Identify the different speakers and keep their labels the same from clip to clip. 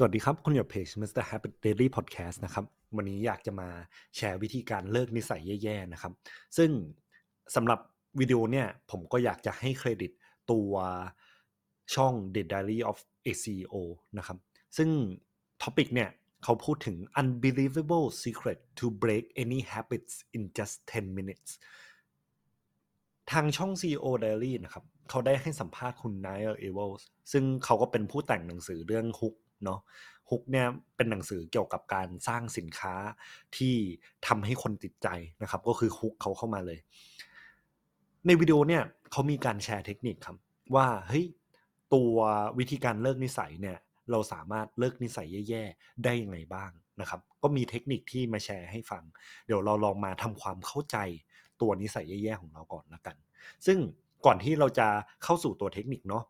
Speaker 1: สวัสดีครับคุณอยู่เพจ Mr. Habit Diary Podcast นะครับ วันนี้อยากจะมาแชร์วิธีการเลิกนิสัยแย่ๆนะครับ ซึ่งสำหรับวิดีโอเนี่ยผมก็อยากจะให้เครดิตตัวช่อง The Diary of a CEO นะครับ ซึ่ง topic เนี่ยเขาพูดถึง unbelievable secret to break any habits in just 10 minutes ทางช่อง CEO Diary นะครับ เขาได้ให้สัมภาษณ์คุณ Niall Evans ซึ่งเขาก็เป็นผู้แต่งหนังสือเรื่องฮุก เนาะฮุกเนี่ยเป็นหนังสือเกี่ยวกับการสร้างสินค้าที่ทำให้คนติดใจนะครับ ก็คือฮุกเขาเข้ามาเลย ในวิดีโอเนี่ยเขามีการแชร์เทคนิคครับ ว่าเฮ้ยตัววิธีการเลิกนิสัยเนี่ยเราสามารถเลิกนิสัยแย่ๆ ได้ยังไงบ้างนะครับ ก็มีเทคนิคที่มาแชร์ให้ฟัง เดี๋ยวเราลองมาทำความเข้าใจตัวนิสัยแย่ๆของเราก่อนละกัน ซึ่งก่อนที่เราจะเข้าสู่ตัวเทคนิคเนาะ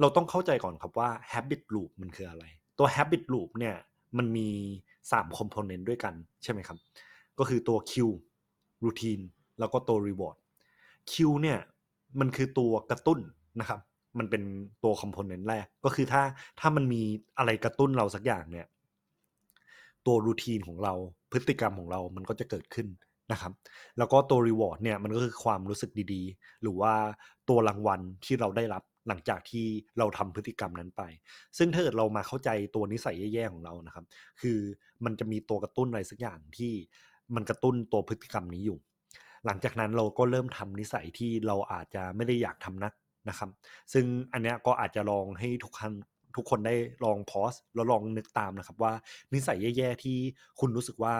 Speaker 1: เราต้องเข้าใจก่อนครับว่า habit loop มันคืออะไร ตัว habit loop เนี่ยมันมี 3 component ด้วยกันใช่ไหมครับ ก็คือตัว cue routine แล้วก็ตัว reward cue เนี่ยมันคือตัวกระตุ้นนะครับ มันเป็นตัว component แรก ก็คือถ้าถ้ามันมีอะไรกระตุ้นเราสักอย่างเนี่ย ตัว routine ของเราพฤติกรรมของเรามันก็จะเกิดขึ้นนะครับ แล้วก็ตัว reward เนี่ยมันก็คือความรู้สึกดีๆ หรือว่าตัวรางวัลที่เราได้รับ หลังจากที่เราทำพฤติกรรมนั้นไป ซึ่งถ้าเกิดเรามาเข้าใจตัวนิสัยแย่ๆของเรานะครับ คือมันจะมีตัวกระตุ้นอะไรสักอย่างที่มันกระตุ้นตัวพฤติกรรมนี้อยู่ หลังจากนั้นเราก็เริ่มทำนิสัยที่เราอาจจะไม่ได้อยากทำนักนะครับ ซึ่งอันเนี้ยก็อาจจะลองให้ทุกท่านทุกคนได้ลองพอสแล้วลองนึกตามนะครับว่านิสัยแย่ๆที่คุณรู้สึกว่า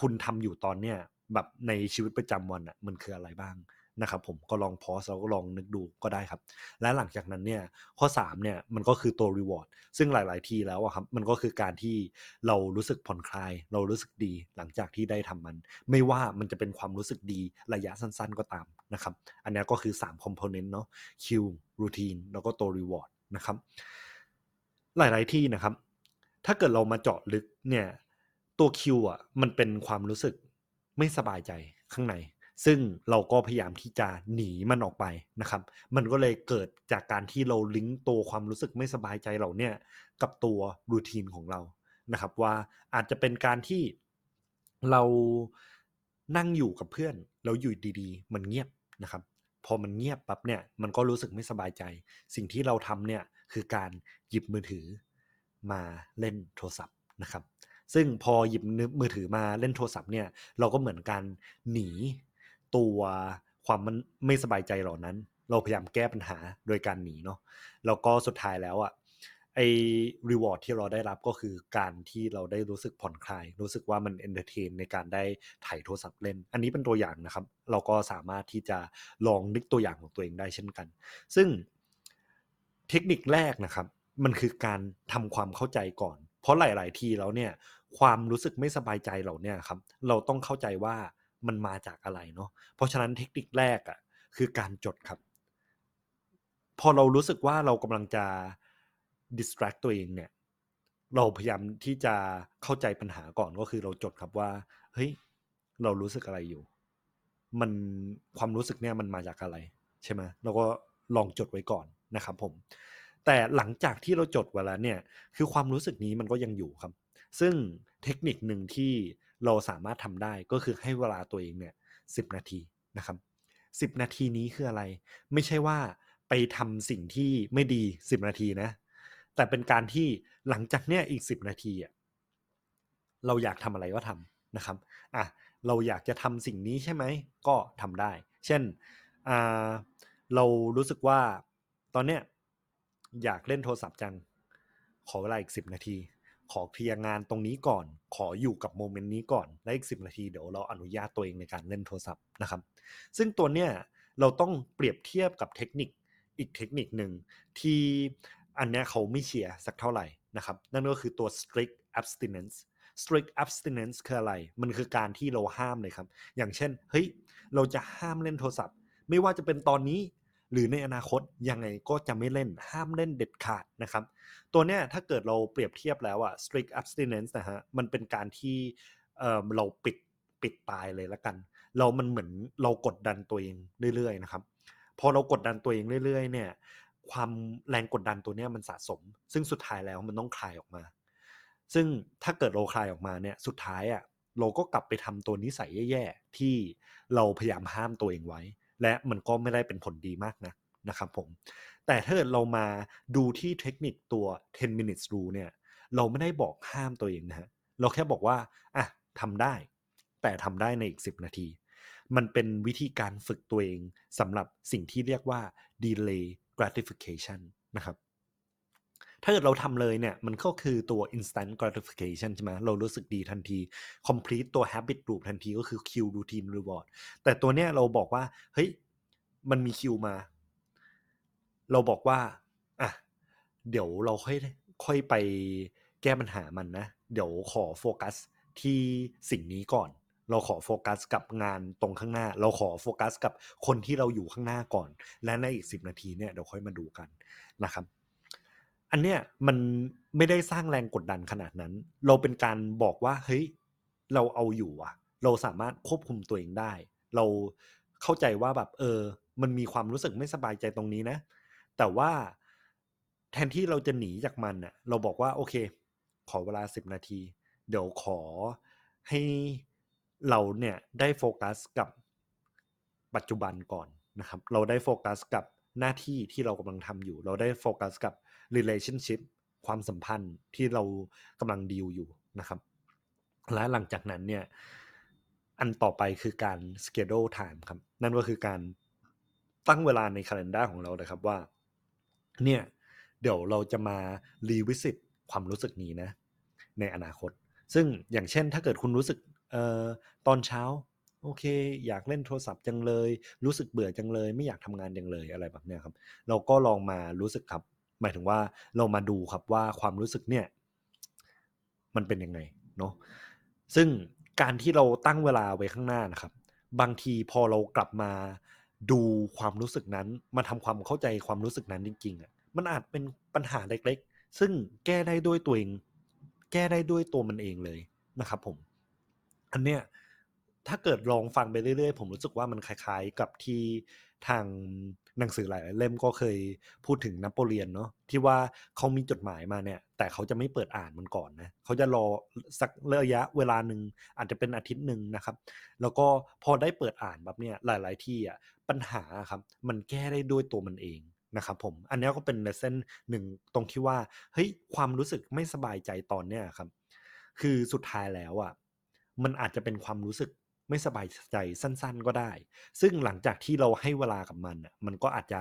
Speaker 1: คุณทำอยู่ตอนเนี้ยแบบในชีวิตประจำวันอะมันคืออะไรบ้าง นะครับผมก็ลองพอสแล้วก็ลองนึกดูก็ได้ครับ และหลังจากนั้นเนี่ยข้อ3เนี่ยมันก็คือตัว reward ซึ่งหลาย ๆ ทีแล้วอะครับมันก็คือการที่เรารู้สึกผ่อนคลาย เรารู้สึกดีหลังจากที่ได้ทำมัน ไม่ว่ามันจะเป็นความรู้สึกดีระยะสั้น ๆ ก็ตามนะครับอันนี้ก็คือ3 component เนาะ cue routine แล้วก็ตัว reward นะครับหลาย ๆ ที่นะครับ ถ้าเกิดเรามาเจาะลึกเนี่ยตัว cue อะมันเป็นความรู้สึกไม่สบายใจข้างใน ซึ่งเราก็พยายามที่จะหนีมันออกไปนะครับ มันก็เลยเกิดจากการที่เราลิงก์ตัวความรู้สึกไม่สบายใจเราเนี่ยกับตัวรูทีนของเรานะครับว่าอาจจะเป็นการที่เรานั่งอยู่กับเพื่อนแล้วอยู่ดีๆ มันเงียบนะครับ พอมันเงียบปั๊บเนี่ยมันก็รู้สึกไม่สบายใจ สิ่งที่เราทำเนี่ยคือการหยิบมือถือมาเล่นโทรศัพท์นะครับ ซึ่งพอหยิบมือถือมาเล่นโทรศัพท์เนี่ยเราก็เหมือนการหนี ตัวความมันไม่สบายใจเหล่านั้น เราพยายามแก้ปัญหาโดยการหนีเนาะแล้วก็สุดท้ายแล้วอะไอ้ reward ที่เราได้รับก็คือการที่เราได้รู้สึกผ่อนคลาย รู้สึกว่ามัน entertain ในการได้ถ่ายโทรศัพท์เล่น อันนี้เป็นตัวอย่างนะครับ เราก็สามารถที่จะลองนึกตัวอย่างของตัวเองได้เช่นกัน ซึ่งเทคนิคแรกนะครับ มันคือการทำความเข้าใจก่อน เพราะหลาย ๆ ทีแล้วเนี่ยความรู้สึกไม่สบายใจเหล่านี้ครับ เราต้องเข้าใจว่า มันมาจากอะไรเนาะเพราะฉะนั้นเทคนิคแรกอะ่ะคือการจดครับ พอเรารู้สึกว่าเรากำลังจะ distract ตัวเองเนี่ย เราพยายามที่จะเข้าใจปัญหาก่อนก็คือเราจดครับว่า เฮ้ย เรารู้สึกอะไรอยู่ มันความรู้สึกเนี่ยมันมาจากอะไร ใช่ไหมเราก็ลองจดไว้ก่อนนะครับผม แต่หลังจากที่เราจดไว้แล้วเนี่ย คือความรู้สึกนี้มันก็ยังอยู่ครับ ซึ่งเทคนิคหนึ่งที่ เราสามารถทำได้ก็คือให้เวลาตัวเองเนี่ยสินาทีนะครับสิบนาทีนี้คืออะไร ไม่ใช่ว่าไปทำสิ่งที่ไม่ดีสิบนาทีนะ แต่เป็นการที่หลังจากเนี้ยอีกสิบนาทีอะเราอยากทำอะไรก็ทำนะครับอะเราอยากจะทำสิ่งนี้ใช่ไหมก็ทำได้ เช่นอ่าเรารู้สึกว่าตอนเนี้ยอยากเล่นโทรศัพท์จัง ขอเวลาอีกสิบนาที ขอเคลียร์งานตรงนี้ก่อน ขออยู่กับโมเมนต์นี้ก่อน และอีกสินาทีเดี๋ยวเราอนุญาตตัวเองในการเล่นโทรศัพท์นะครับ ซึ่งตัวเนี้ยเราต้องเปรียบเทียบกับเทคนิคอีกเทคนิคหนึ่งที่อันเนี้ยเขาไม่เชียร์สักเท่าไหร่นะครับ นั่นก็คือตัว strict abstinence strict abstinence คืออะไร มันคือการที่เราห้ามเลยครับ อย่างเช่น เฮ้ย เราจะห้ามเล่นโทรศัพท์ ไม่ว่าจะเป็นตอนนี้ หรือในอนาคตยังไงก็จะไม่เล่นห้ามเล่นเด็ดขาดนะครับ ตัวเนี้ยถ้าเกิดเราเปรียบเทียบแล้วอะ strict abstinence นะฮะมันเป็นการที่เออเราปิดปิดตายเลยละกัน เรามันเหมือนเรากดดันตัวเองเรื่อยๆนะครับพอเรากดดันตัวเองเรื่อยๆเนี่ยความแรงกดดันตัวเนี้ยมันสะสม ซึ่งสุดท้ายแล้วมันต้องคลายออกมา ซึ่งถ้าเกิดเราคลายออกมาเนี่ยสุดท้ายอะเราก็กลับไปทำตัวนิสัยแย่ๆที่เราพยายามห้ามตัวเองไว้ และมันก็ไม่ได้เป็นผลดีมากนะนะครับผม แต่ถ้าเกิดเรามาดูที่เทคนิคตัว 10 minutes rule เนี่ย เราไม่ได้บอกห้ามตัวเองนะฮะ เราแค่บอกว่า อะทำได้ แต่ทำได้ในอีก 10 นาที มันเป็นวิธีการฝึกตัวเองสำหรับสิ่งที่เรียกว่า delay gratification นะครับ ถ้าเกิดเราทำเลยเนี่ย มันก็คือตัว instant gratification ใช่ไหมเรารู้สึกดีทันที complete ตัว habit loop ทันทีก็คือ cue routine reward แต่ตัวเนี้ยเราบอกว่า เฮ้ย มันมีคิวมา เราบอกว่า อะ เดี๋ยวเราค่อยค่อยไปแก้ปัญหามันนะ เดี๋ยวขอโฟกัสที่สิ่งนี้ก่อนเราขอโฟกัสกับงานตรงข้างหน้า เราขอโฟกัสกับคนที่เราอยู่ข้างหน้าก่อน และในอีกสิบนาทีเนี่ยเดี๋ยวค่อยมาดูกันนะครับ อันเนี้ยมันไม่ได้สร้างแรงกดดันขนาดนั้น เราเป็นการบอกว่าเฮ้ยเราเอาอยู่อะเราสามารถควบคุมตัวเองได้ เราเข้าใจว่าแบบเออ มันมีความรู้สึกไม่สบายใจตรงนี้นะ แต่ว่าแทนที่เราจะหนีจากมันอะเราบอกว่าโอเค ขอเวลาสิบนาที เดี๋ยวขอให้เราเนี่ยได้โฟกัสกับปัจจุบันก่อนนะครับ เราได้โฟกัสกับหน้าที่ที่เรากำลังทำอยู่ เราได้โฟกัสกับ relationship ความสัมพันธ์ที่เรากำลังดีลอยู่นะครับ และหลังจากนั้นเนี่ยอันต่อไปคือการ schedule time ครับ นั่นก็คือการตั้งเวลาใน calendar ของเราเลยครับว่า เนี่ยเดี๋ยวเราจะมารีวิสิตความรู้สึกนี้นะ ในอนาคต ซึ่งอย่างเช่นถ้าเกิดคุณรู้สึกเอ่อตอนเช้า โอเค อยากเล่นโทรศัพท์จังเลย รู้สึกเบื่อจังเลย ไม่อยากทำงานจังเลยอะไรแบบเนี้ยครับ เราก็ลองมารู้สึกครับ หมายถึงว่าเรามาดูครับว่าความรู้สึกเนี่ยมันเป็นยังไงเนาะซึ่งการที่เราตั้งเวลาไว้ข้างหน้านะครับ บางทีพอเรากลับมาดูความรู้สึกนั้นมาทำความเข้าใจความรู้สึกนั้นจริงๆอะมันอาจเป็นปัญหาเล็กๆ ซึ่งแก้ได้ด้วยตัวเอง แก้ได้ด้วยตัวมันเองเลยนะครับ ผม อันเนี้ยถ้าเกิดลองฟังไปเรื่อยๆ ผมรู้สึกว่ามันคล้าย ๆ กับที่ทาง หนังสือหลายเล่มก็เคยพูดถึงนโปเลียนเนาะที่ว่าเขามีจดหมายมาเนี่ย แต่เขาจะไม่เปิดอ่านมันก่อนนะเขาจะรอสักระยะเวลาหนึ่งอาจจะเป็นอาทิตย์หนึ่งนะครับ แล้วก็พอได้เปิดอ่านแบบเนี้ยหลาย ๆ ที่อะปัญหาครับ มันแก้ได้ด้วยตัวมันเองนะครับผมอันนี้ก็เป็นเลเส้นหนึ่งตรงที่ว่าเฮ้ยความรู้สึกไม่สบายใจตอนเนี้ยครับ คือสุดท้ายแล้วอะมันอาจจะเป็นความรู้สึก ไม่สบายใจสั้นๆก็ได้ ซึ่งหลังจากที่เราให้เวลากับมันอะมันก็อาจจะ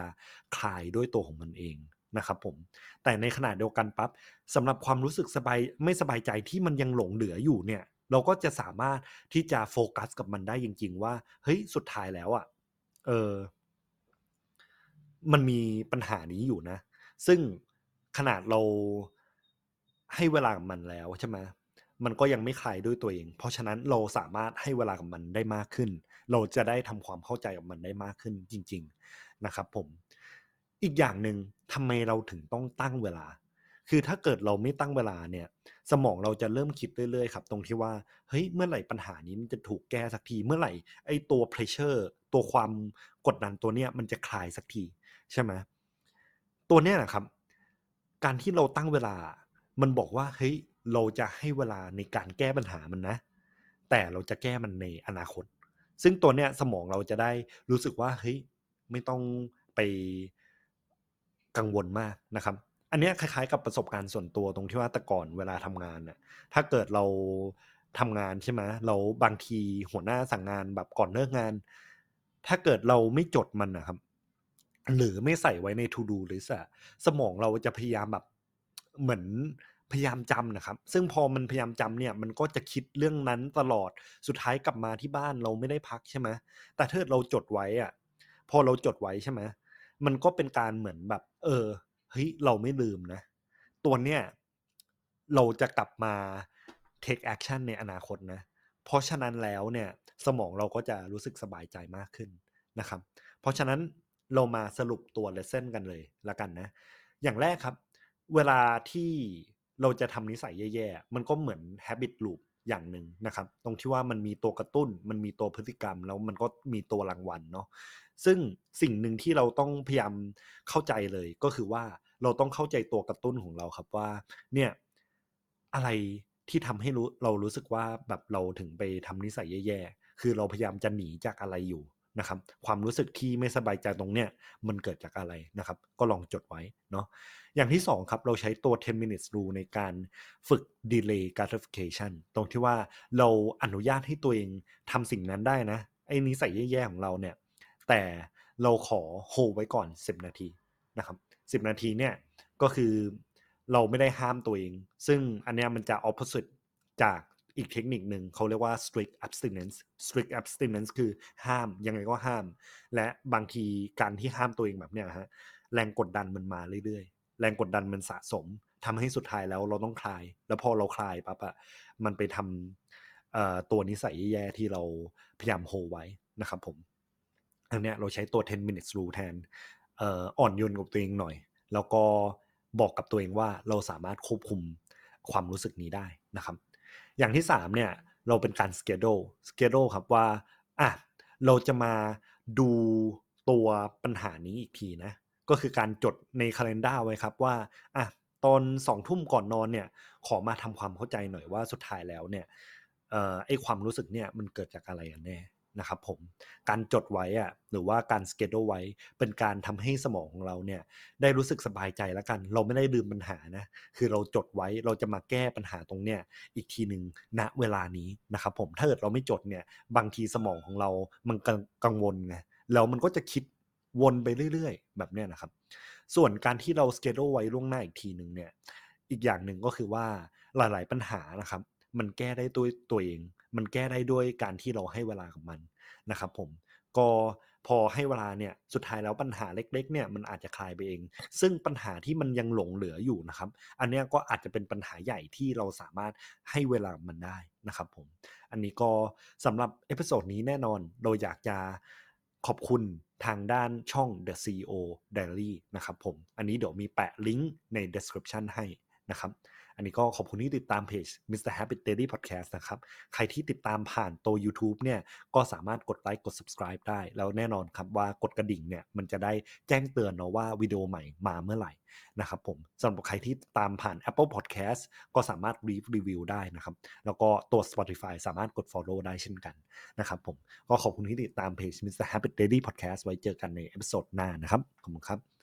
Speaker 1: คลายด้วยตัวของมันเองนะครับผมแต่ในขณะเดียวกันปั๊บสำหรับความรู้สึกสบายไม่สบายใจที่มันยังหลงเหลืออยู่เนี่ยเราก็จะสามารถที่จะโฟกัสกับมันได้จริง ๆ ว่าเฮ้ยสุดท้ายแล้วอะเออมันมีปัญหานี้อยู่นะ ซึ่งขนาดเราให้เวลากับมันแล้วใช่ไหม มันก็ยังไม่คลายด้วยตัวเอง เพราะฉะนั้นเราสามารถให้เวลากับมันได้มากขึ้น เราจะได้ทำความเข้าใจกับมันได้มากขึ้นจริง ๆนะครับ ผม อีกอย่างหนึ่งทำไมเราถึงต้องตั้งเวลา คือถ้าเกิดเราไม่ตั้งเวลาเนี่ย สมองเราจะเริ่มคิดเรื่อยๆครับ ตรงที่ว่าเฮ้ยเมื่อไหร่ปัญหานี้มันจะถูกแก้สักทีเมื่อไหร่ไอ้ตัว pressure ตัวความกดดันตัวเนี้ยมันจะคลายสักทีใช่ไหมตัวเนี้ยนะครับ การที่เราตั้งเวลา มันบอกว่าเฮ้ย เราจะให้เวลาในการแก้ปัญหามันนะ แต่เราจะแก้มันในอนาคต ซึ่งตัวเนี้ยสมองเราจะได้รู้สึกว่าเฮ้ยไม่ต้องไปกังวลมากนะครับ อันเนี้ยคล้ายๆ กับประสบการณ์ส่วนตัวตรงที่ว่าแต่ก่อนเวลาทำงานน่ะถ้าเกิดเราทำงานใช่ไหมเราบางทีหัวหน้าสั่งงานแบบก่อนเลิกงาน ถ้าเกิดเราไม่จดมันนะครับ หรือไม่ใส่ไว้ใน to do list อะสมองเราจะพยายามแบบเหมือน พยายามจำนะครับ ซึ่งพอมันพยายามจำเนี่ยมันก็จะคิดเรื่องนั้นตลอดสุดท้ายกลับมาที่บ้านเราไม่ได้พักใช่ไหมแต่ถ้าเราจดไว้อะพอเราจดไว้ใช่ไหมมันก็เป็นการเหมือนแบบ เออเฮ้ยเราไม่ลืมนะ ตัวเนี้ยเราจะกลับมา take action ในอนาคตนะ เพราะฉะนั้นแล้วเนี่ยสมองเราก็จะรู้สึกสบายใจมากขึ้นนะครับ เพราะฉะนั้นเรามาสรุปตัว lesson กันเลยละกันนะ อย่างแรกครับ เวลาที่ เราจะทำนิสัยแย่ๆ มันก็เหมือน habit loop อย่างหนึ่งนะครับ ตรงที่ว่ามันมีตัวกระตุ้น มันมีตัวพฤติกรรม แล้วมันก็มีตัวรางวัลเนาะ ซึ่งสิ่งหนึ่งที่เราต้องพยายามเข้าใจเลยก็คือว่าเราต้องเข้าใจตัวกระตุ้นของเราครับว่า เนี่ยอะไรที่ทำให้รู้เรารู้สึกว่าแบบเราถึงไปทำนิสัยแย่ๆ คือเราพยายามจะหนีจากอะไรอยู่ นะครับความรู้สึกที่ไม่สบายใจตรงเนี้ยมันเกิดจากอะไรนะครับ ก็ลองจดไว้เนาะอย่างที่2ครับเราใช้ตัว 10 minutes rule ในการฝึก delay gratification ตรงที่ว่าเราอนุญาตให้ตัวเองทำสิ่งนั้นได้นะไอ้นิสัยแย่ๆของเราเนี่ยแต่เราขอโฮไว้ก่อน 10 นาทีนะครับ10 นาทีเนี่ยก็คือเราไม่ได้ห้ามตัวเอง ซึ่งอันเนี้ยมันจะ opposite จาก อีกเทคนิคหนึ่งเขาเรียกว่า strict abstinence strict abstinence คือห้ามยังไงก็ห้าม และบางทีการที่ห้ามตัวเองแบบเนี้ยฮะแรงกดดันมันมาเรื่อยๆ แรงกดดันมันสะสมทำให้สุดท้ายแล้วเราต้องคลาย แล้วพอเราคลายปั๊บอะมันไปทำตัวนิสัยแย่ๆที่เราพยายามโฮไว้นะครับผมอันเนี้ยเราใช้ตัว 10 minutes rule แทนอ่อนโยนกับตัวเองหน่อย แล้วก็บอกกับตัวเองว่าเราสามารถควบคุมความรู้สึกนี้ได้นะครับ อย่างที่3เนี่ยเราเป็นการ schedule schedule ครับว่าอะเราจะมาดูตัวปัญหานี้อีกทีนะ ก็คือการจดในคาล endar ไว้ครับว่าอะตอนสองทุ่มก่อนนอนเนี่ยขอมาทำความเข้าใจหน่อยว่าสุดท้ายแล้วเนี่ยออไอความรู้สึกเนี่ยมันเกิดจากอะไรกันแน่ นะครับผมการจดไว้อะหรือว่าการสเกจไว้ เป็นการทำให้สมองของเราเนี่ยได้รู้สึกสบายใจแล้วกัน เราไม่ได้ลืมปัญหานะคือเราจดไว้เราจะมาแก้ปัญหาตรงเนี้ยอีกทีหนึ่งณเวลานี้นะครับผมถ้าเกิดเราไม่จดเนี่ยบางทีสมองของเรามันกังวลไงแล้วมันก็จะคิดวนไปเรื่อย ๆ แบบเนี้ยนะครับ ส่วนการที่เราสเกจไว้ล่วงหน้าอีกทีหนึ่งเนี่ยอีกอย่างหนึ่งก็คือว่าหลาย ๆ ปัญหานะครับมันแก้ได้ด้วยตัวเอง มันแก้ได้ด้วยการที่เราให้เวลากับมันนะครับผมก็พอให้เวลาเนี่ยสุดท้ายแล้วปัญหาเล็กๆเนี่ยมันอาจจะคลายไปเอง ซึ่งปัญหาที่มันยังหลงเหลืออยู่นะครับ อันนี้ก็อาจจะเป็นปัญหาใหญ่ที่เราสามารถให้เวลามันได้นะครับผมอันนี้ก็สำหรับ episode นี้แน่นอนเราอยากจะขอบคุณทางด้านช่อง The CEO Diary นะครับผมอันนี้เดี๋ยวมีแปะลิงก์ใน description ให้นะครับ นนี้ก็ขอบคุณที่ติดตามเพจ Mr. Happy Daily Podcast นะครับ ใครที่ติดตามผ่านตัว YouTube เนี่ยก็สามารถกดไลค์กด subscribe ได้ แล้วแน่นอนครับว่ากดกระดิ่งเนี่ยมันจะได้แจ้งเตือนเนาะว่าวิดีโอใหม่มาเมื่อไหร่นะครับผมสำหรับใครที่ตามผ่าน Apple Podcast ก็สามารถรีรีวิวได้นะครับ แล้วก็ตัว Spotify สามารถกด follow ได้เช่นกันนะครับผมก็ขอบคุณที่ติดตามเพจ Mr. Habit Diary Podcast ไว้เจอกันใน episode หน้านะครับ ขอบคุณครับ